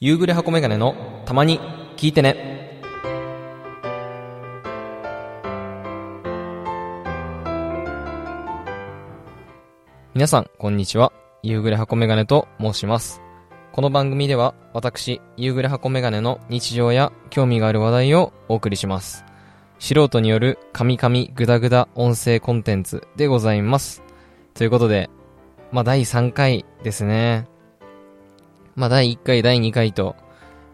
夕暮れ箱メガネのたまに聞いてね。皆さん、こんにちは。夕暮れ箱メガネと申します。この番組では、私、夕暮れ箱メガネの日常や興味がある話題をお送りします。素人によるカミカミグダグダ音声コンテンツでございます。ということで、まあ、第3回ですね。まあ、第1回、第2回と、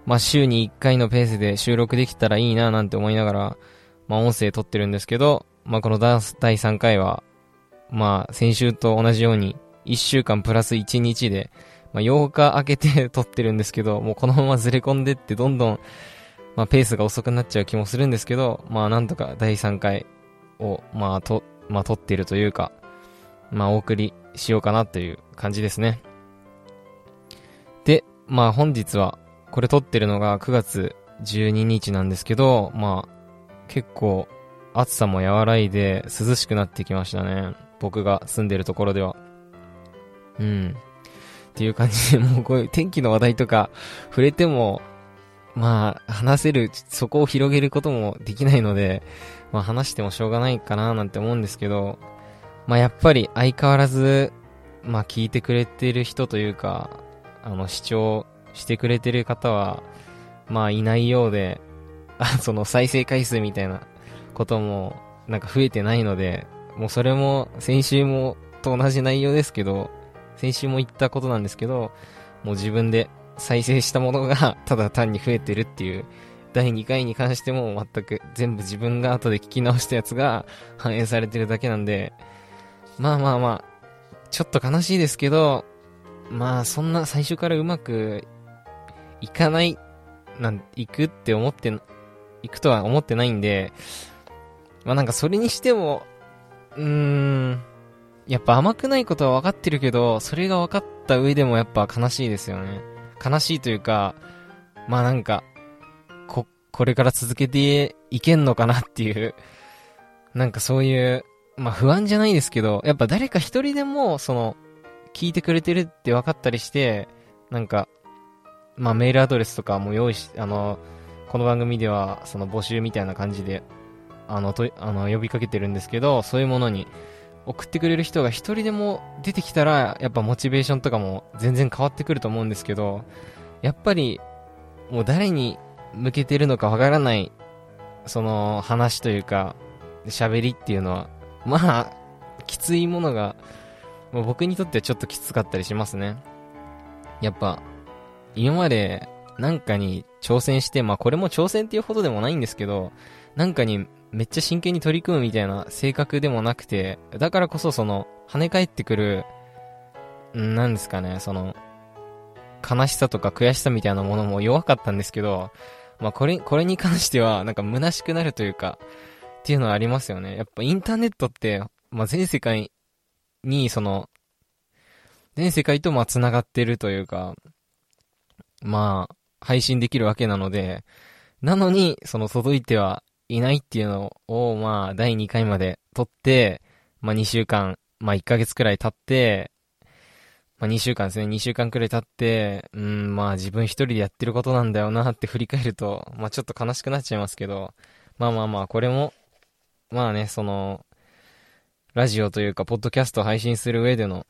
まあ、週に1回のペースで収録できたらいいななんて思いながら、まあ、音声撮ってるんですけど、まあ、この第第3回は、まあ、先週と同じように、1週間プラス1日で、まあ、8日空けて 撮ってるんですけど、もうこのままずれ込んでってどんどん、まあ、ペースが遅くなっちゃう気もするんですけど、まあ、なんとか第3回を、まあ、と、まあ、撮ってるというか、まあ、お送りしようかなという感じですね。まあ、本日は、これ撮ってるのが9月12日なんですけど、まあ、結構、暑さも和らいで涼しくなってきましたね。僕が住んでるところでは。うん。っていう感じで、もうこういう天気の話題とか触れても、まあ、話せる、そこを広げることもできないので、まあ話してもしょうがないかななんて思うんですけど、まあやっぱり相変わらず、まあ聞いてくれてる人というか、あの、視聴してくれてる方は、まあいないようで、あ、その再生回数みたいなことも、なんか増えてないので、もうそれも先週もと同じ内容ですけど、先週も言ったことなんですけど、もう自分で再生したものが ただ単に増えてるっていう、第2回に関しても全く全部自分が後で聞き直したやつが反映されてるだけなんで、まあまあまあ、ちょっと悲しいですけど、まあそんな最初からうまくいかない、なん、いくって思って、いくとは思ってないんで、まあなんかそれにしても、うーん、やっぱ甘くないことは分かってるけど、それが分かった上でもやっぱ悲しいですよね。悲しいというか、まあなんか、こ、これから続けていけんのかなっていう、なんかそういう、まあ不安じゃないですけど、やっぱ誰か一人でも、その、聞いてくれてるって分かったりして、なんか、まあメールアドレスとかも用意し、あの、この番組では、その募集みたいな感じで、あの、と、あの、呼びかけてるんですけど、そういうものに送ってくれる人が一人でも出てきたら、やっぱモチベーションとかも全然変わってくると思うんですけど、やっぱり、もう誰に向けてるのかわからない、その話というか、喋りっていうのは、まあ、きついものが、もう僕にとってはちょっときつかったりしますね。やっぱ、今までなんかに挑戦して、まあこれも挑戦っていうほどでもないんですけど、なんかにめっちゃ真剣に取り組むみたいな性格でもなくて、だからこそその、跳ね返ってくる、んなんですかね、その、悲しさとか悔しさみたいなものも弱かったんですけど、まあこれ、これに関してはなんか虚しくなるというか、っていうのはありますよね。やっぱインターネットって、まあ全世界にその、全世界とまあ繋がってるというか、まあ、配信できるわけなので、なのに、その届いてはいないっていうのを、まあ、第2回まで撮って、まあ2週間、まあ1ヶ月くらい経って、まあ2週間ですね、2週間くらい経って、うん、まあ自分一人でやってることなんだよなって振り返ると、まあちょっと悲しくなっちゃいますけど、まあまあまあ、これも、まあね、その、ラジオというか、ポッドキャストを配信する上での、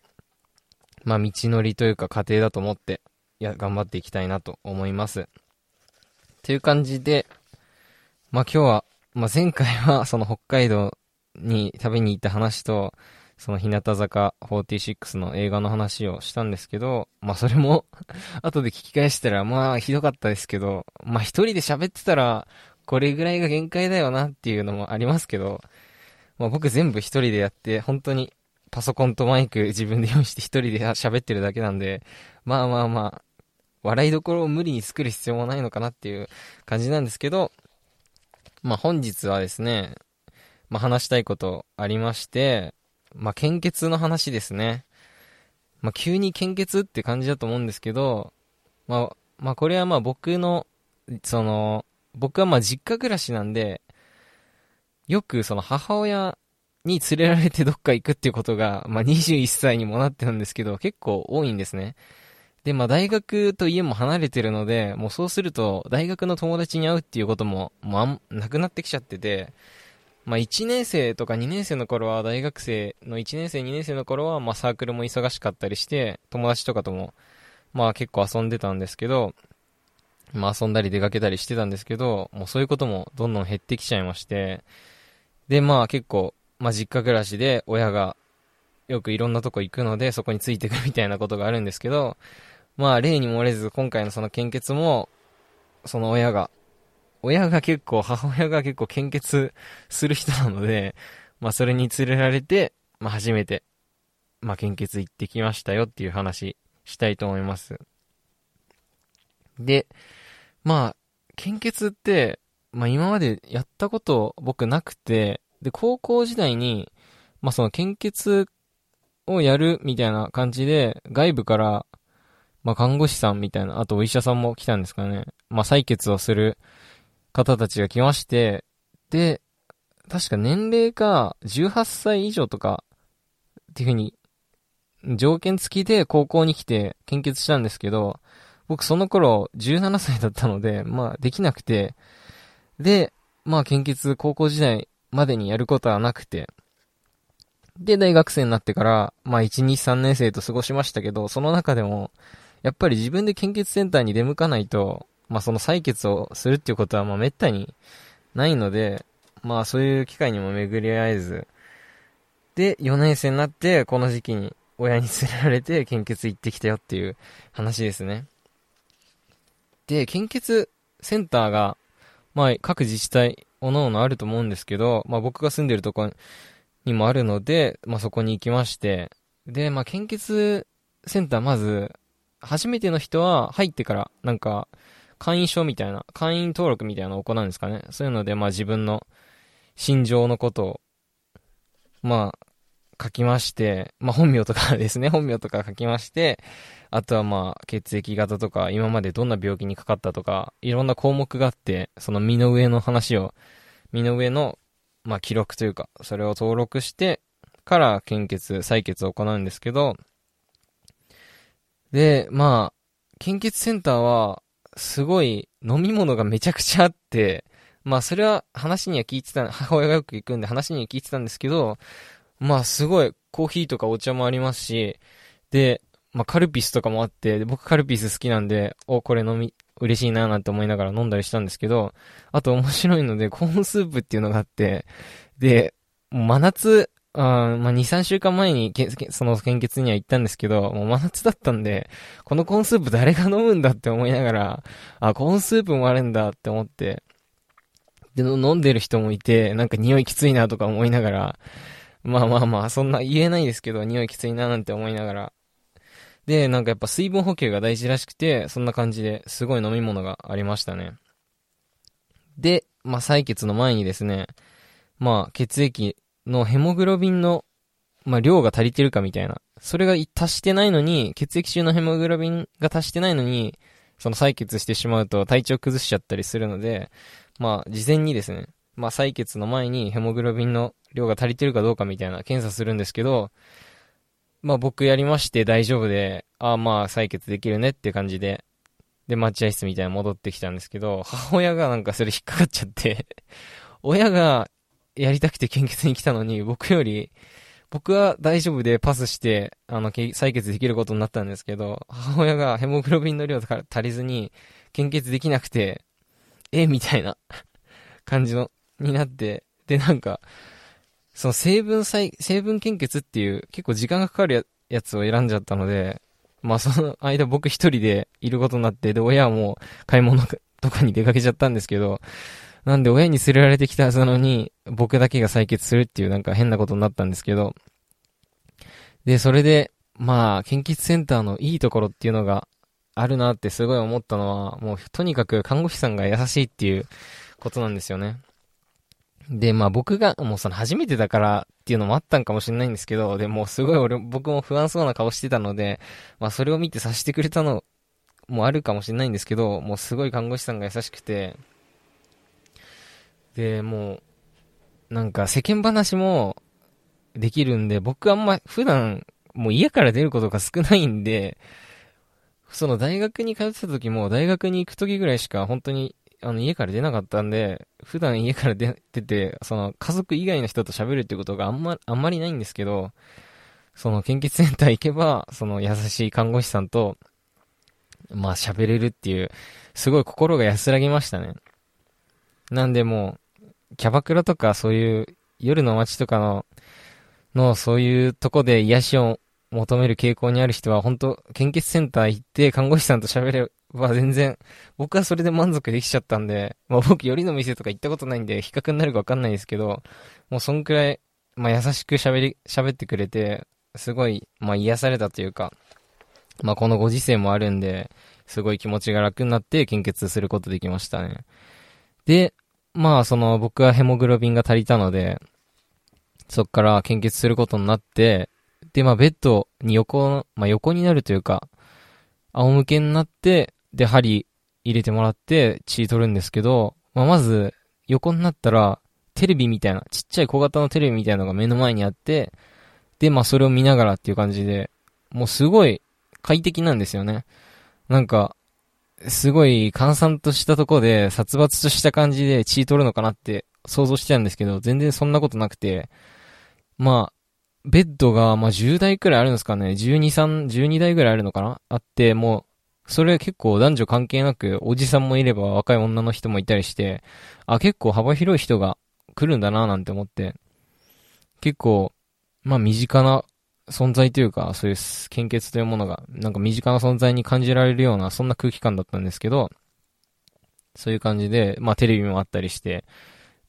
まあ道のりというか過程だと思って、いや、頑張っていきたいなと思います。っていう感じで、まあ今日は、まあ前回は その北海道に食べに行った話と、その日向坂46の映画の話をしたんですけど、まあそれも 後で聞き返したらまあひどかったですけど、まあ一人で喋ってたらこれぐらいが限界だよなっていうのもありますけど、まあ僕全部一人でやって本当にパソコンとマイク自分で用意して一人で喋ってるだけなんで、まあまあまあ、笑いどころを無理に作る必要もないのかなっていう感じなんですけど、まあ本日はですね、まあ話したいことありまして、まあ献血の話ですね。まあ急に献血って感じだと思うんですけど、まあ、まあこれはまあ僕の、その、僕はまあ実家暮らしなんで、よくその母親に連れられてどっか行くっていうことが、まあ21歳にもなってるんですけど、結構多いんですね。で、まあ大学と家も離れてるので、もうそうすると、大学の友達に会うっていうことも、もうあん、なくなってきちゃってて、まあ1年生とか2年生の頃は、大学生の1年生、2年生の頃は、まあサークルも忙しかったりして、友達とかとも、まあ結構遊んでたんですけど、まあ遊んだり出かけたりしてたんですけど、もうそういうこともどんどん減ってきちゃいまして、で、まあ結構、まあ実家暮らしで親がよくいろんなとこ行くので、そこについてくみたいなことがあるんですけど、まあ例に漏れず今回のその献血も、その親が、親が結構、母親が結構献血する人なので、まあそれに連れられて、まあ初めて、まあ献血行ってきましたよっていう話したいと思います。で、まあ、献血って、まあ今までやったこと僕なくて、で、高校時代に、まあその献血をやるみたいな感じで、外部から、まあ看護師さんみたいな、あとお医者さんも来たんですかね。まあ採血をする方たちが来まして、で、確か年齢が18歳以上とか、っていうふうに、条件付きで高校に来て献血したんですけど、僕その頃17歳だったので、まあできなくて、で、まあ献血高校時代までにやることはなくて、で、大学生になってから、まあ1、2、3年生と過ごしましたけど、その中でも、やっぱり自分で献血センターに出向かないと、まあその採血をするっていうことはまあ滅多にないので、まあそういう機会にも巡り合えず、で、4年生になってこの時期に親に連れられて献血行ってきたよっていう話ですね。で、献血センターが、まあ各自治体、おのおのあると思うんですけど、まあ僕が住んでるとこにもあるので、まあそこに行きまして、で、まあ献血センターまず、初めての人は入ってから、なんか、会員証みたいな、会員登録みたいなのを行うんですかね。そういうので、まあ自分の心情のことを、まあ、書きまして、まあ本名とかですね、本名とか書きまして、あとはまあ血液型とか、今までどんな病気にかかったとか、いろんな項目があって、その身の上の話を、身の上の、まあ記録というか、それを登録して、から献血、採血を行うんですけど、で、まあ、献血センターは、すごい飲み物がめちゃくちゃあって、まあそれは話には聞いてた、母親がよく行くんで話には聞いてたんですけど、まあすごいコーヒーとかお茶もありますし、で、まあカルピスとかもあって、僕カルピス好きなんで、お、これ飲み、嬉しいななんて思いながら飲んだりしたんですけど、あと面白いので、コーンスープっていうのがあって、で、真夏、あまあ、2、3週間前にけ、その献血には行ったんですけど、もう真夏だったんで、このコーンスープ誰が飲むんだって思いながら、あ、コーンスープもあるんだって思って、で、飲んでる人もいて、なんか匂いきついなとか思いながら、まあまあまあ、そんな言えないですけど、匂いきついななんて思いながら。で、なんかやっぱ水分補給が大事らしくて、そんな感じですごい飲み物がありましたね。で、まあ採血の前にですね、まあ血液のヘモグロビンの、まあ量が足りてるかみたいな。それが達してないのに、血液中のヘモグロビンが達してないのに、その採血してしまうと体調崩しちゃったりするので、まあ事前にですね、まあ採血の前にヘモグロビンの量が足りてるかどうかみたいな検査するんですけど、まあ僕やりまして大丈夫で、ああまあ採血できるねって感じで、で待合室みたいな戻ってきたんですけど、母親がなんかそれ引っかかっちゃって 親がやりたくて献血に来たのに、僕より、僕は大丈夫でパスして、あの、採血できることになったんですけど、母親がヘモグロビンの量足りずに、献血できなくて、えみたいな感じの、になって、で、なんか、その成分細、成分献血っていう結構時間がかかるやつを選んじゃったので、まあその間僕一人でいることになって、で、親はもう買い物とかに出かけちゃったんですけど、なんで親に連れられてきたはずなのに、僕だけが採血するっていうなんか変なことになったんですけど、で、それで、まあ、献血センターのいいところっていうのがあるなってすごい思ったのは、もうとにかく看護師さんが優しいっていうことなんですよね。で、まあ僕が、もうその初めてだからっていうのもあったんかもしれないんですけど、でもすごい俺、僕も不安そうな顔してたので、まあそれを見て察してくれたのもあるかもしれないんですけど、もうすごい看護師さんが優しくて、で、もう、なんか世間話もできるんで、僕あんま普段、もう家から出ることが少ないんで、その大学に通ってた時も、大学に行く時ぐらいしか本当に、あの、家から出なかったんで、普段家から出てて、その、家族以外の人と喋るってことがあんま、あんまりないんですけど、その、献血センター行けば、その、優しい看護師さんと、まあ、喋れるっていう、すごい心が安らぎましたね。なんでもう、キャバクラとかそういう夜の街とかの、のそういうとこで癒しを求める傾向にある人は、本当献血センター行って看護師さんと喋れば全然、僕はそれで満足できちゃったんで、まあ僕よりの店とか行ったことないんで比較になるかわかんないですけど、もうそんくらい、まあ優しく喋り、喋ってくれて、すごい、まあ癒されたというか、まあこのご時世もあるんで、すごい気持ちが楽になって献血することできましたね。で、まあその僕はヘモグロビンが足りたので、そっから献血することになって、で、まあベッドに横、まあ横になるというか、仰向けになって、で、針入れてもらって血取るんですけど、まあまず横になったら、テレビみたいな、ちっちゃい小型のテレビみたいなのが目の前にあって、で、まあそれを見ながらっていう感じで、もうすごい快適なんですよね。なんか、すごい閑散としたとこで殺伐とした感じで血取るのかなって想像してたんですけど、全然そんなことなくて、まあ、ベッドが、まあ、10台くらいあるんですかね。12、3、12台くらいあるのかなあって、もう、それ結構男女関係なく、おじさんもいれば若い女の人もいたりして、あ、結構幅広い人が来るんだななんて思って、結構、まあ身近な存在というか、そういう献血というものが、なんか身近な存在に感じられるような、そんな空気感だったんですけど、そういう感じで、まあテレビもあったりして、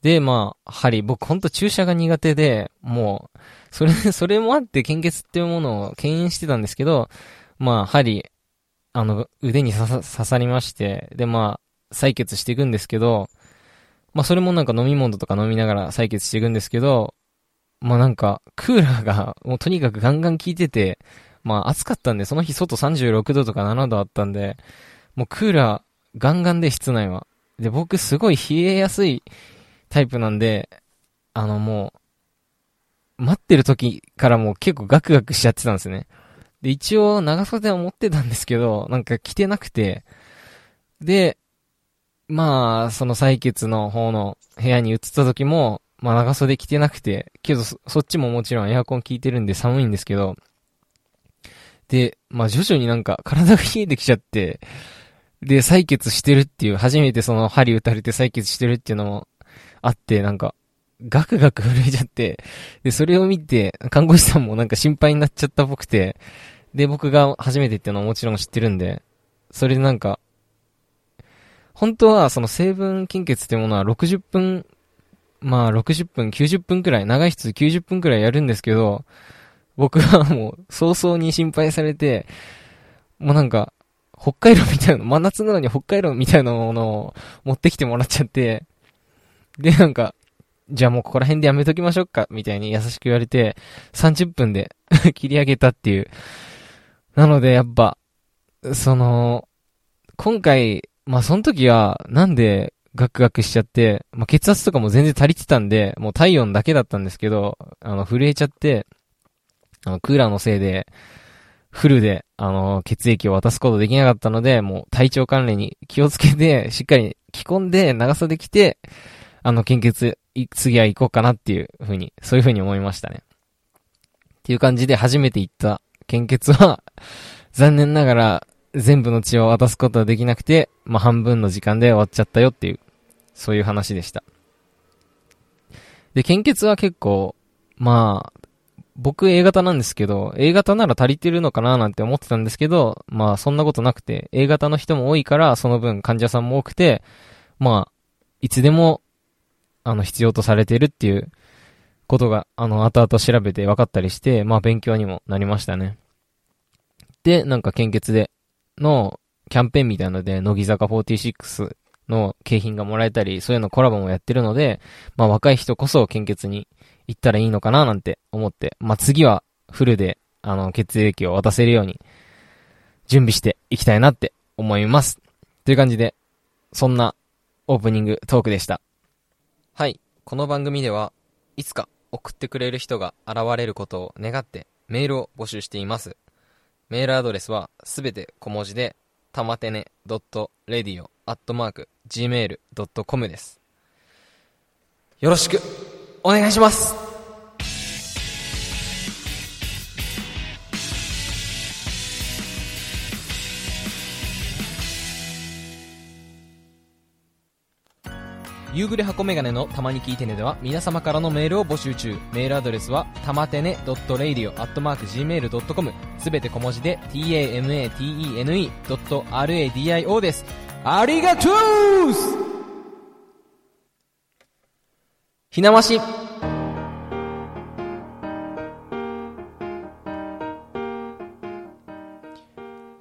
で、まあ、針、僕ほんと注射が苦手で、もう、それ、それもあって献血っていうものを敬遠してたんですけど、まあ、針、あの、腕に刺さりまして、で、まあ、採血していくんですけど、まあ、それもなんか飲み物とか飲みながら採血していくんですけど、まあなんか、クーラーがもうとにかくガンガン効いてて、まあ暑かったんで、その日外36度とか7度あったんで、もうクーラーガンガンで室内は。で、僕すごい冷えやすいタイプなんで、あのもう、待ってる時からもう結構ガクガクしちゃってたんですね。で、一応長袖は持ってたんですけど、なんか着てなくて、で、まあ、その採血の方の部屋に移った時も、まあ長袖着てなくて、けどそっちももちろんエアコン効いてるんで寒いんですけど、で、まあ徐々になんか体が冷えてきちゃって、で、採血してるっていう、初めてその針打たれて採血してるっていうのもあって、なんか、ガクガク震えちゃって、で、それを見て、看護師さんもなんか心配になっちゃったっぽくて、で、僕が初めてっていうのはもちろん知ってるんで、それでなんか、本当はその成分献血っていうものは60分まあ60分、90分くらい、長い室90分くらいやるんですけど、僕はもう早々に心配されて、もうなんか、北海道みたいな、真夏なのに北海道みたいなものを持ってきてもらっちゃって、で、なんか、じゃあもうここら辺でやめときましょうか、みたいに優しく言われて、30分で 切り上げたっていう。なので、やっぱ、その、今回、まあその時は、なんでガクガクしちゃって、まあ、血圧とかも全然足りてたんで、もう体温だけだったんですけど、あの、震えちゃって、あの、クーラーのせいで、フルで、あの、血液を渡すことできなかったので、もう体調管理に気をつけて、しっかり着込んで、長袖着て、あの、献血、次は行こうかなっていうふうに、そういうふうに思いましたね。っていう感じで初めて行った献血は、残念ながら、全部の血を渡すことはできなくて、まあ、半分の時間で終わっちゃったよっていうそういう話でした。で、献血は結構、まあ、僕 A 型なんですけど、A 型なら足りてるのかななんて思ってたんですけど、まあそんなことなくて、A 型の人も多いから、その分患者さんも多くて、まあ、いつでも、あの、必要とされてるっていうことが、あの、後々調べて分かったりして、まあ勉強にもなりましたね。で、なんか献血で、の、キャンペーンみたいなので、乃木坂46の景品がもらえたり、そういうのコラボもやってるので、まあ若い人こそ献血に行ったらいいのかななんて思って、まあ次はフルで、あの、血液を渡せるように、準備していきたいなって思います。という感じで、そんなオープニングトークでした。はい。この番組では、いつか送ってくれる人が現れることを願ってメールを募集しています。メールアドレスはすべて小文字で、たまてね .radio.gmail.com です。よろしくお願いします夕暮れ箱メガネのたまに聞いてねでは皆様からのメールを募集中。メールアドレスはたまてね .radio.gmail.com すべて小文字で tamatene.radio です。ありがとうひなまし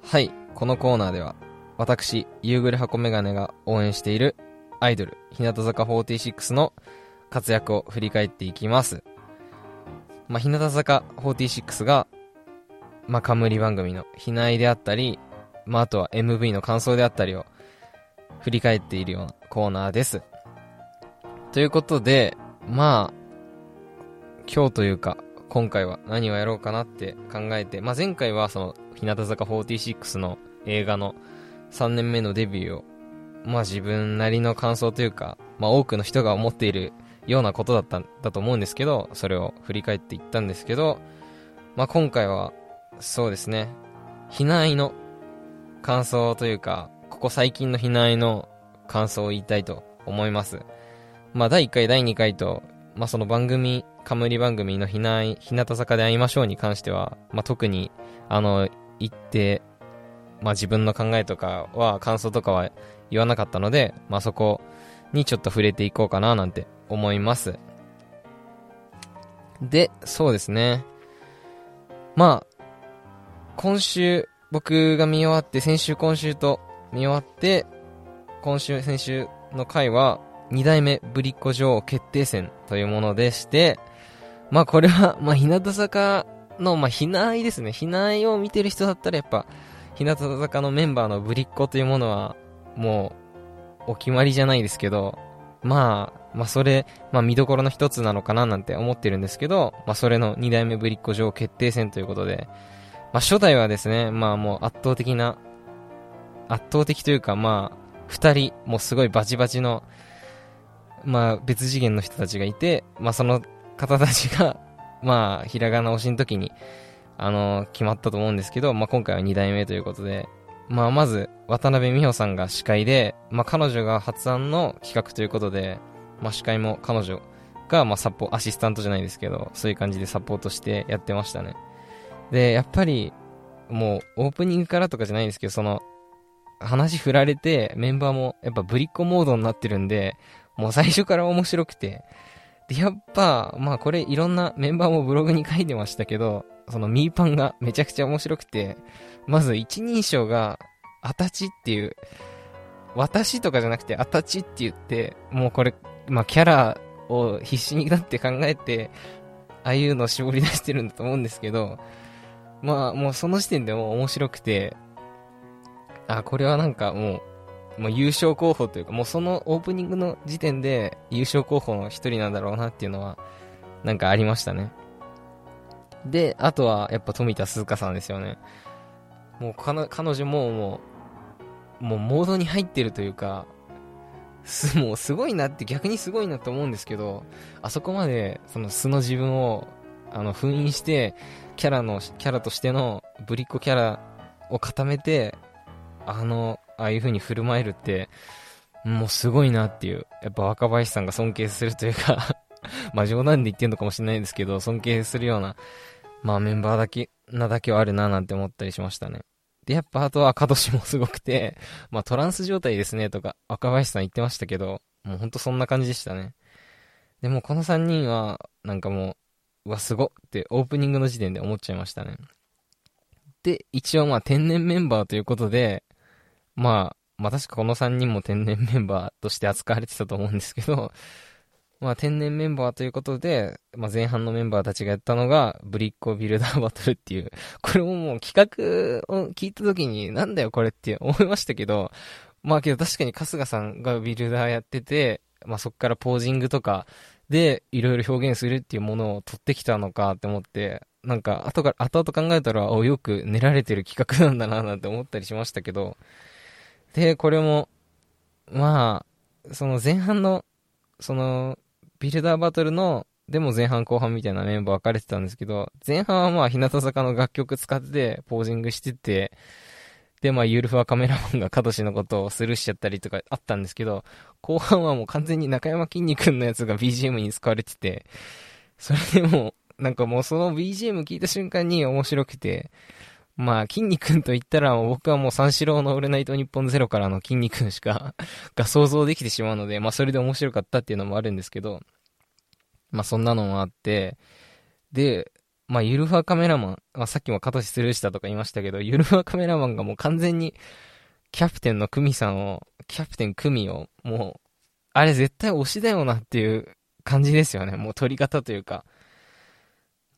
はい、このコーナーでは私、夕暮れ箱メガネが応援しているアイドル、日向坂46の活躍を振り返っていきます。まあ、日向坂46が、まあ、冠番組のひないであったり、まあ、あとは MV の感想であったりを振り返っているようなコーナーです。ということで、まあ、今日というか、今回は何をやろうかなって考えて、まあ、前回はその、日向坂46の映画の3年目のデビューをまあ自分なりの感想というか、まあ多くの人が思っているようなことだったんだと思うんですけど、それを振り返っていったんですけど、まあ今回は、そうですね、避難の感想というか、ここ最近の避難の感想を言いたいと思います。まあ第1回、第2回と、まあその番組、冠番組の避難、日向坂で会いましょうに関しては、まあ特に、あの、言って、まあ自分の考えとかは、感想とかは言わなかったので、まあ、そこにちょっと触れていこうかななんて思います。で、そうですね。まあ、今週、僕が見終わって、先週今週と見終わって、今週、先週の回は、二代目ぶりっ子女王決定戦というものでして、まあこれは、まあ日向坂の、まあひないですね。ひないを見てる人だったらやっぱ、日向坂のメンバーのぶりっ子というものは、もう、お決まりじゃないですけど、まあ、まあそれ、まあ見どころの一つなのかななんて思ってるんですけど、まあそれの二代目ぶりっ子女王決定戦ということで、まあ初代はですね、まあもう圧倒的な、圧倒的というかまあ、二人、もうすごいバチバチの、まあ別次元の人たちがいて、まあその方たちが、まあひらがな推しの時に、あの決まったと思うんですけど、まあ今回は二代目ということで、まあ、まず、渡辺美穂さんが司会で、まあ、彼女が発案の企画ということで、まあ、司会も彼女が、まあ、サポ、アシスタントじゃないですけど、そういう感じでサポートしてやってましたね。で、やっぱり、もう、オープニングからとかじゃないんですけど、その、話振られて、メンバーも、やっぱブリッコモードになってるんで、もう最初から面白くて、で、やっぱ、まあこれいろんなメンバーもブログに書いてましたけど、そのミーパンがめちゃくちゃ面白くて、まず一人称が、あたちっていう、私とかじゃなくて、あたちって言って、もうこれ、まあ、キャラを必死になって考えて、ああいうのを絞り出してるんだと思うんですけど、まあ、もうその時点でも面白くて、あ、これはなんかもう、もう優勝候補というか、もうそのオープニングの時点で優勝候補の一人なんだろうなっていうのは、なんかありましたね。で、あとはやっぱ富田鈴香さんですよね。もう彼女ももう、もうモードに入ってるというか、す、もうすごいなって逆にすごいなと思うんですけど、あそこまでその素の自分を、あの、封印して、キャラの、キャラとしてのぶりっ子キャラを固めて、あの、ああいう風に振る舞えるって、もうすごいなっていう、やっぱ若林さんが尊敬するというか まあ冗談で言ってんのかもしれないですけど、尊敬するような、まあメンバーだけ、なだけはあるななんて思ったりしましたね。で、やっぱあとはカドシもすごくて、まあトランス状態ですねとか、若林さん言ってましたけど、もうほんとそんな感じでしたね。でもこの3人は、なんかもう、うわ、すごってオープニングの時点で思っちゃいましたね。で、一応まあ天然メンバーということで、まあ、まあ確かこの3人も天然メンバーとして扱われてたと思うんですけど、まあ、天然メンバーということで、まあ、前半のメンバーたちがやったのが、ブリッコビルダーバトルっていう、これももう企画を聞いた時に、なんだよこれって思いましたけど、まあけど確かに春日さんがビルダーやってて、まあそっからポージングとかで、いろいろ表現するっていうものを取ってきたのかって思って、なんか、後から、後々考えたら、お、よく練られてる企画なんだな、なんて思ったりしましたけど、で、これも、まあ、その前半の、その、ビルダーバトルの、でも前半後半みたいなメンバー分かれてたんですけど、前半はまあ、日向坂の楽曲使ってポージングしてて、で、まあ、ユルフはカメラマンがカトシのことをスルーしちゃったりとかあったんですけど、後半はもう完全に中山きんに君のやつが BGM に使われてて、それでもう、なんかもうその BGM 聞いた瞬間に面白くて、まあ、筋肉と言ったら僕はもう三四郎のオールナイト日本ゼロからの筋肉しか が想像できてしまうので、まあそれで面白かったっていうのもあるんですけど、まあそんなのもあって、で、まあゆるふわカメラマン、まあさっきもカトシスルーしたとか言いましたけど、ゆるふわカメラマンがもう完全にキャプテンのクミさんを、キャプテンクミを、もう、あれ絶対推しだよなっていう感じですよね。もう撮り方というか。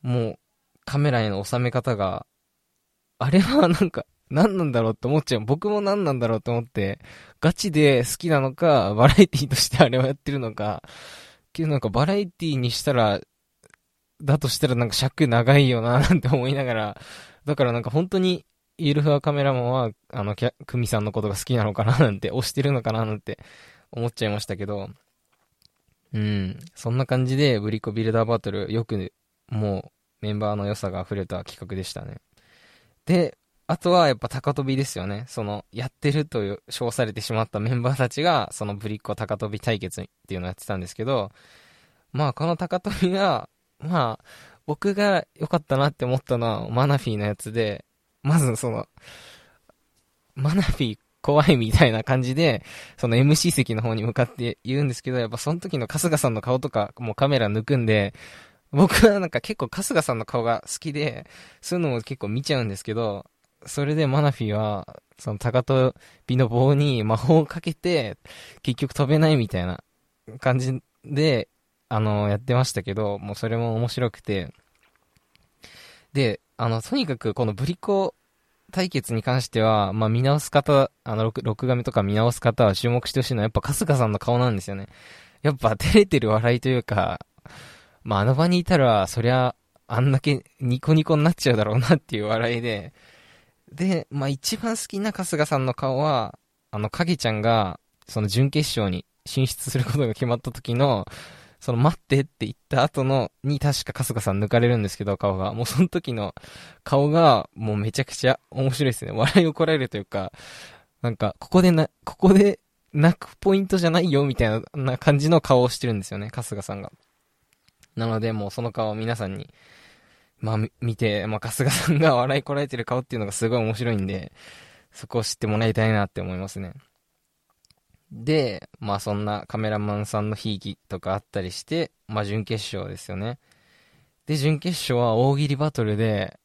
もう、カメラへの収め方が、あれはなんか、何なんだろうって思っちゃう。僕も何なんだろうと思って、ガチで好きなのか、バラエティとしてあれをやってるのか、けどなんかバラエティにしたら、だとしたらなんか尺長いよな、なんて思いながら、だからなんか本当に、イルフアカメラマンは、あの、クミさんのことが好きなのかな、なんて、推してるのかな、なんて思っちゃいましたけど、うん、そんな感じで、ブリコビルダーバトル、よくもうメンバーの良さが溢れた企画でしたね。で、あとはやっぱ高跳びですよね。その、やってるという称されてしまったメンバーたちが、そのブリッコ高跳び対決っていうのをやってたんですけど、まあこの高跳びが、まあ、僕が良かったなって思ったのは、マナフィーのやつで、まずその、マナフィー怖いみたいな感じで、その MC 席の方に向かって言うんですけど、やっぱその時の春日さんの顔とか、もうカメラ抜くんで、僕はなんか結構春日さんの顔が好きで、そういうのも結構見ちゃうんですけど、それでマナフィは、その高飛びの棒に魔法をかけて、結局飛べないみたいな感じで、あの、やってましたけど、もうそれも面白くて、で、あの、とにかくこのブリコ対決に関しては、まあ、見直す方、あの、録画目とか見直す方は注目してほしいのは、やっぱ春日さんの顔なんですよね。やっぱ照れてる笑いというか、まあ、あの場にいたら、そりゃ、あんだけニコニコになっちゃうだろうなっていう笑いで、で、まあ一番好きな春日さんの顔は、あの、影ちゃんが、その準決勝に進出することが決まった時の、その待ってって言った後の、に確か春日さん抜かれるんですけど、顔が。もうその時の顔が、もうめちゃくちゃ面白いですね。笑いをこらえるというか、なんか、ここでな、ここで泣くポイントじゃないよ、みたいな感じの顔をしてるんですよね、春日さんが。なので、もうその顔を皆さんに、まあ、見て、まあ、春日さんが笑いこらえてる顔っていうのがすごい面白いんで、そこを知ってもらいたいなって思いますね。で、まあそんなカメラマンさんのひいきとかあったりして、まあ準決勝ですよね。で、準決勝は大喜利バトルで、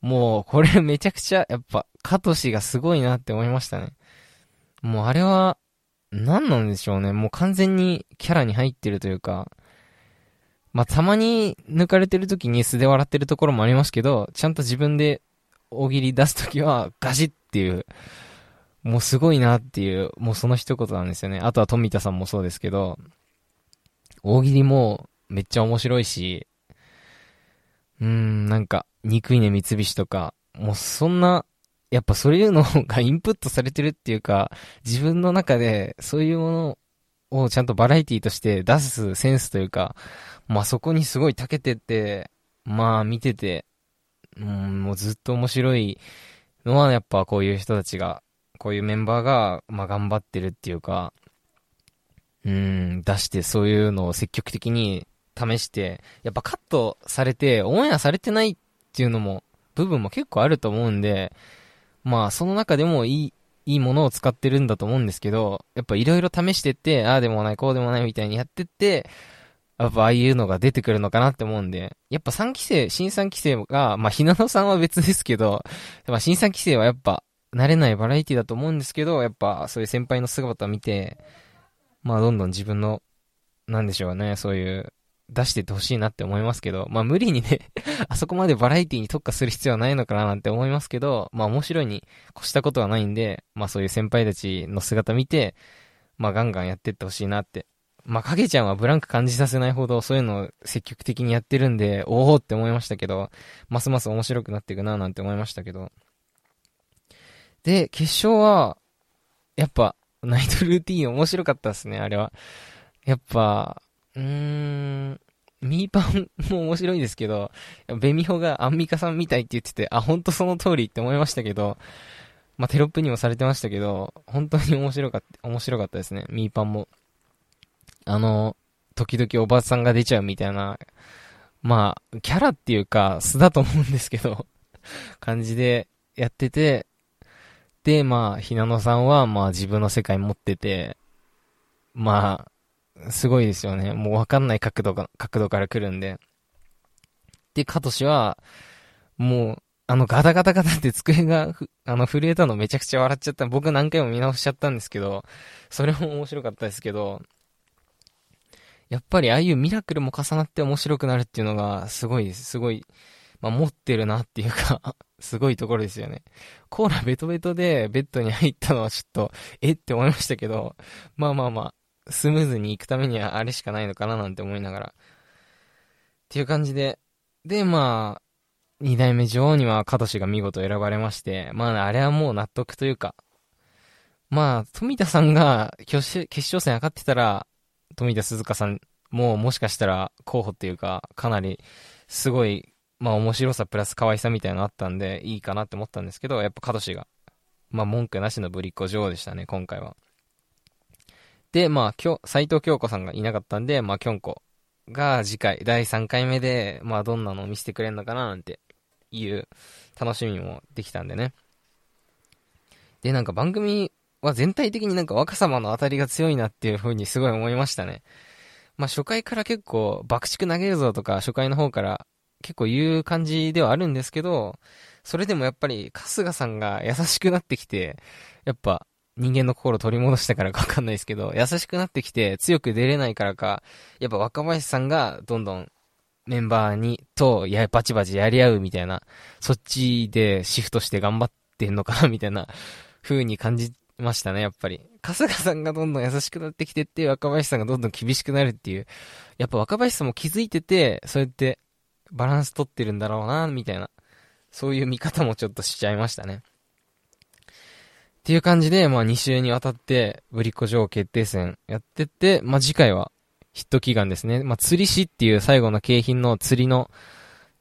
もうこれめちゃくちゃ、やっぱ、カトシがすごいなって思いましたね。もうあれは、何なんでしょうね。もう完全にキャラに入ってるというか、まあ、たまに抜かれてる時に素で笑ってるところもありますけど、ちゃんと自分で大喜利出す時はガシッっていう、もうすごいなっていう、もうその一言なんですよね。あとは富田さんもそうですけど、大喜利もめっちゃ面白いし、うーん、なんか、憎いね三菱とか、もうそんな、やっぱそういうのがインプットされてるっていうか、自分の中でそういうものをちゃんとバラエティとして出すセンスというか、まあそこにすごい長けてて、まあ見てて、うん、もうずっと面白いのはやっぱこういう人たちが、こういうメンバーが、まあ頑張ってるっていうか、うん、出してそういうのを積極的に試して、やっぱカットされて、オンエアされてないっていうのも、部分も結構あると思うんで、まあその中でもいい、いいものを使ってるんだと思うんですけど、やっぱいろいろ試してって、ああでもない、こうでもないみたいにやってって、やっぱああいうのが出てくるのかなって思うんで、やっぱ3期生、新3期生が、まあ、ひなのさんは別ですけど、まあ、新3期生はやっぱ、慣れないバラエティだと思うんですけど、やっぱ、そういう先輩の姿を見て、まあ、どんどん自分の、なんでしょうね、そういう、出してってほしいなって思いますけど、まあ無理にね あそこまでバラエティに特化する必要はないのかななんて思いますけど、まあ面白いに越したことはないんで、まあそういう先輩たちの姿見て、まあガンガンやってってほしいなってまあ、影ちゃんはブランク感じさせないほどそういうのを積極的にやってるんで、おおって思いましたけど、ますます面白くなっていくななんて思いましたけど。で、決勝は、やっぱ、ナイトルーティーン面白かったですね、あれは。やっぱ、うーん、ミーパンも面白いですけど、ベミホがアンミカさんみたいって言ってて、あ、ほんとその通りって思いましたけど、まあ、テロップにもされてましたけど、本当に面白かった、面白かったですね、ミーパンも。あの、時々おばさんが出ちゃうみたいな、まあ、キャラっていうか、素だと思うんですけど感じでやってて、で、まあ、ひなのさんは、まあ自分の世界持ってて、まあ、すごいですよね。もうわかんない角度が、角度から来るんで。で、カトシは、もう、あのガタガタガタって机があの震えたのめちゃくちゃ笑っちゃった。僕何回も見直しちゃったんですけど、それも面白かったですけど、やっぱりああいうミラクルも重なって面白くなるっていうのが、すごいで、すごい、まあ、持ってるなっていうか すごいところですよね。コーラベトベトでベッドに入ったのはちょっと、え？って思いましたけど、まあまあまあ、スムーズに行くためにはあれしかないのかななんて思いながら。っていう感じで、で、まあ、二代目女王にはカトシが見事選ばれまして、まあ、あれはもう納得というか、まあ、富田さんが決勝戦上がってたら、富田鈴香さんももしかしたら候補っていうか、かなりすごい、まあ面白さプラス可愛さみたいなのあったんで、いいかなって思ったんですけど、やっぱカトシが、まあ文句なしのぶりっ子女王でしたね、今回は。で、まあ今日、斎藤京子さんがいなかったんで、まあきょんこが次回、第3回目で、まあどんなのを見せてくれるのかななんていう楽しみもできたんでね。で、なんか番組は全体的になんか若様の当たりが強いなっていう風にすごい思いましたね。まあ初回から結構爆竹投げるぞとか初回の方から結構言う感じではあるんですけど、それでもやっぱり春日さんが優しくなってきて、やっぱ人間の心を取り戻したからかわかんないですけど、優しくなってきて強く出れないからか、やっぱ若林さんがどんどんメンバーに、と、や、バチバチやり合うみたいな、そっちでシフトして頑張ってんのかな みたいな風に感じましたね、やっぱり。春日さんがどんどん優しくなってきてって、若林さんがどんどん厳しくなるっていう。やっぱ若林さんも気づいてて、そうやってバランス取ってるんだろうな、みたいな。そういう見方もちょっとしちゃいましたね。っていう感じで、まあ2週にわたって、ブリッコ女王決定戦やってって、まあ次回はヒット祈願ですね。まあ釣り師っていう最後の景品の釣りの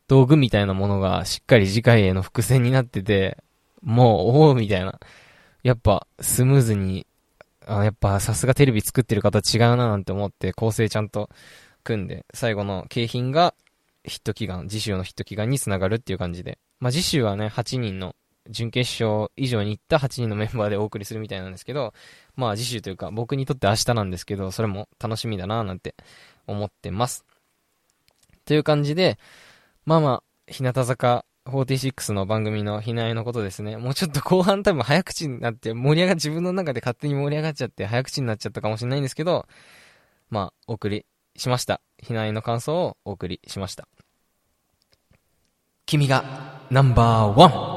道具みたいなものがしっかり次回への伏線になってて、もう、おおみたいな。やっぱ、スムーズに、あやっぱ、さすがテレビ作ってる方違うななんて思って、構成ちゃんと組んで、最後の景品が、ヒット祈願、次週のヒット祈願につながるっていう感じで。まあ、次週はね、8人の、準決勝以上に行った8人のメンバーでお送りするみたいなんですけど、まあ次週というか僕にとって明日なんですけど、それも楽しみだななんて思ってます。という感じで、まあまあ、日向坂46の番組のひなえのことですね。もうちょっと後半多分早口になって、盛り上が、自分の中で勝手に盛り上がっちゃって早口になっちゃったかもしれないんですけど、まあ、お送りしました。ひなえの感想をお送りしました。君がナンバーワン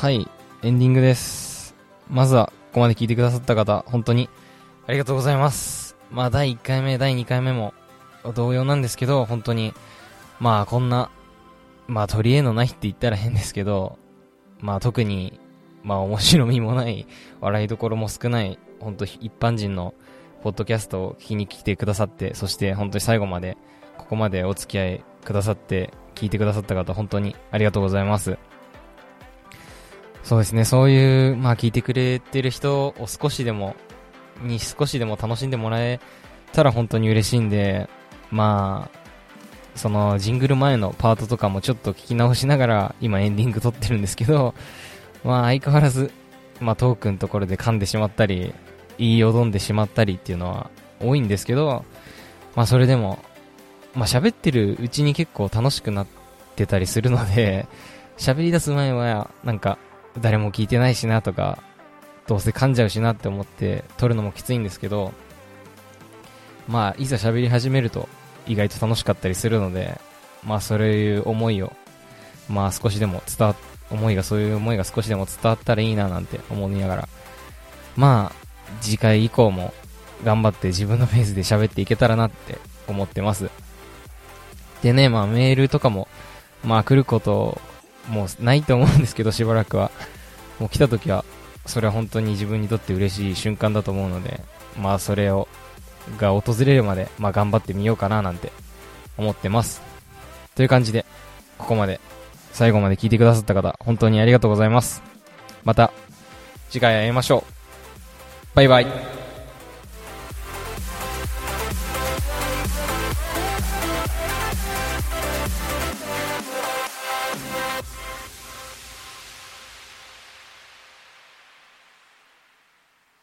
はい、エンディングです。まずは、ここまで聞いてくださった方、本当にありがとうございます。まあ、第1回目、第2回目も同様なんですけど、本当に、まあ、こんな、まあ、取り柄のないって言ったら変ですけど、まあ、特に、まあ、面白みもない、笑いどころも少ない、本当一般人の、ポッドキャストを聞きに来てくださって、そして本当に最後まで、ここまでお付き合いくださって、聞いてくださった方、本当にありがとうございます。そうですね、そういう、まあ聞いてくれてる人を少しでも、に少しでも楽しんでもらえたら本当に嬉しいんで、まあ、そのジングル前のパートとかもちょっと聞き直しながら今エンディング撮ってるんですけど、まあ相変わらず、まあトークのところで噛んでしまったり、言いよどんでしまったりっていうのは多いんですけど、まあそれでも、まあ喋ってるうちに結構楽しくなってたりするので、喋り出す前は、なんか、誰も聞いてないしなとか、どうせ噛んじゃうしなって思って撮るのもきついんですけど、まあ、いざ喋り始めると意外と楽しかったりするので、まあ、そういう思いを、まあ、少しでも伝わ、思いが、そういう思いが少しでも伝わったらいいななんて思いながら、まあ、次回以降も頑張って自分のペースで喋っていけたらなって思ってます。でね、まあメールとかも、まあ来ることもうないと思うんですけど、しばらくは。もう来た時は、それは本当に自分にとって嬉しい瞬間だと思うので、まあそれを、が訪れるまで、まあ頑張ってみようかななんて思ってます。という感じで、ここまで、最後まで聞いてくださった方、本当にありがとうございます。また、次回会いましょう。バイバイ。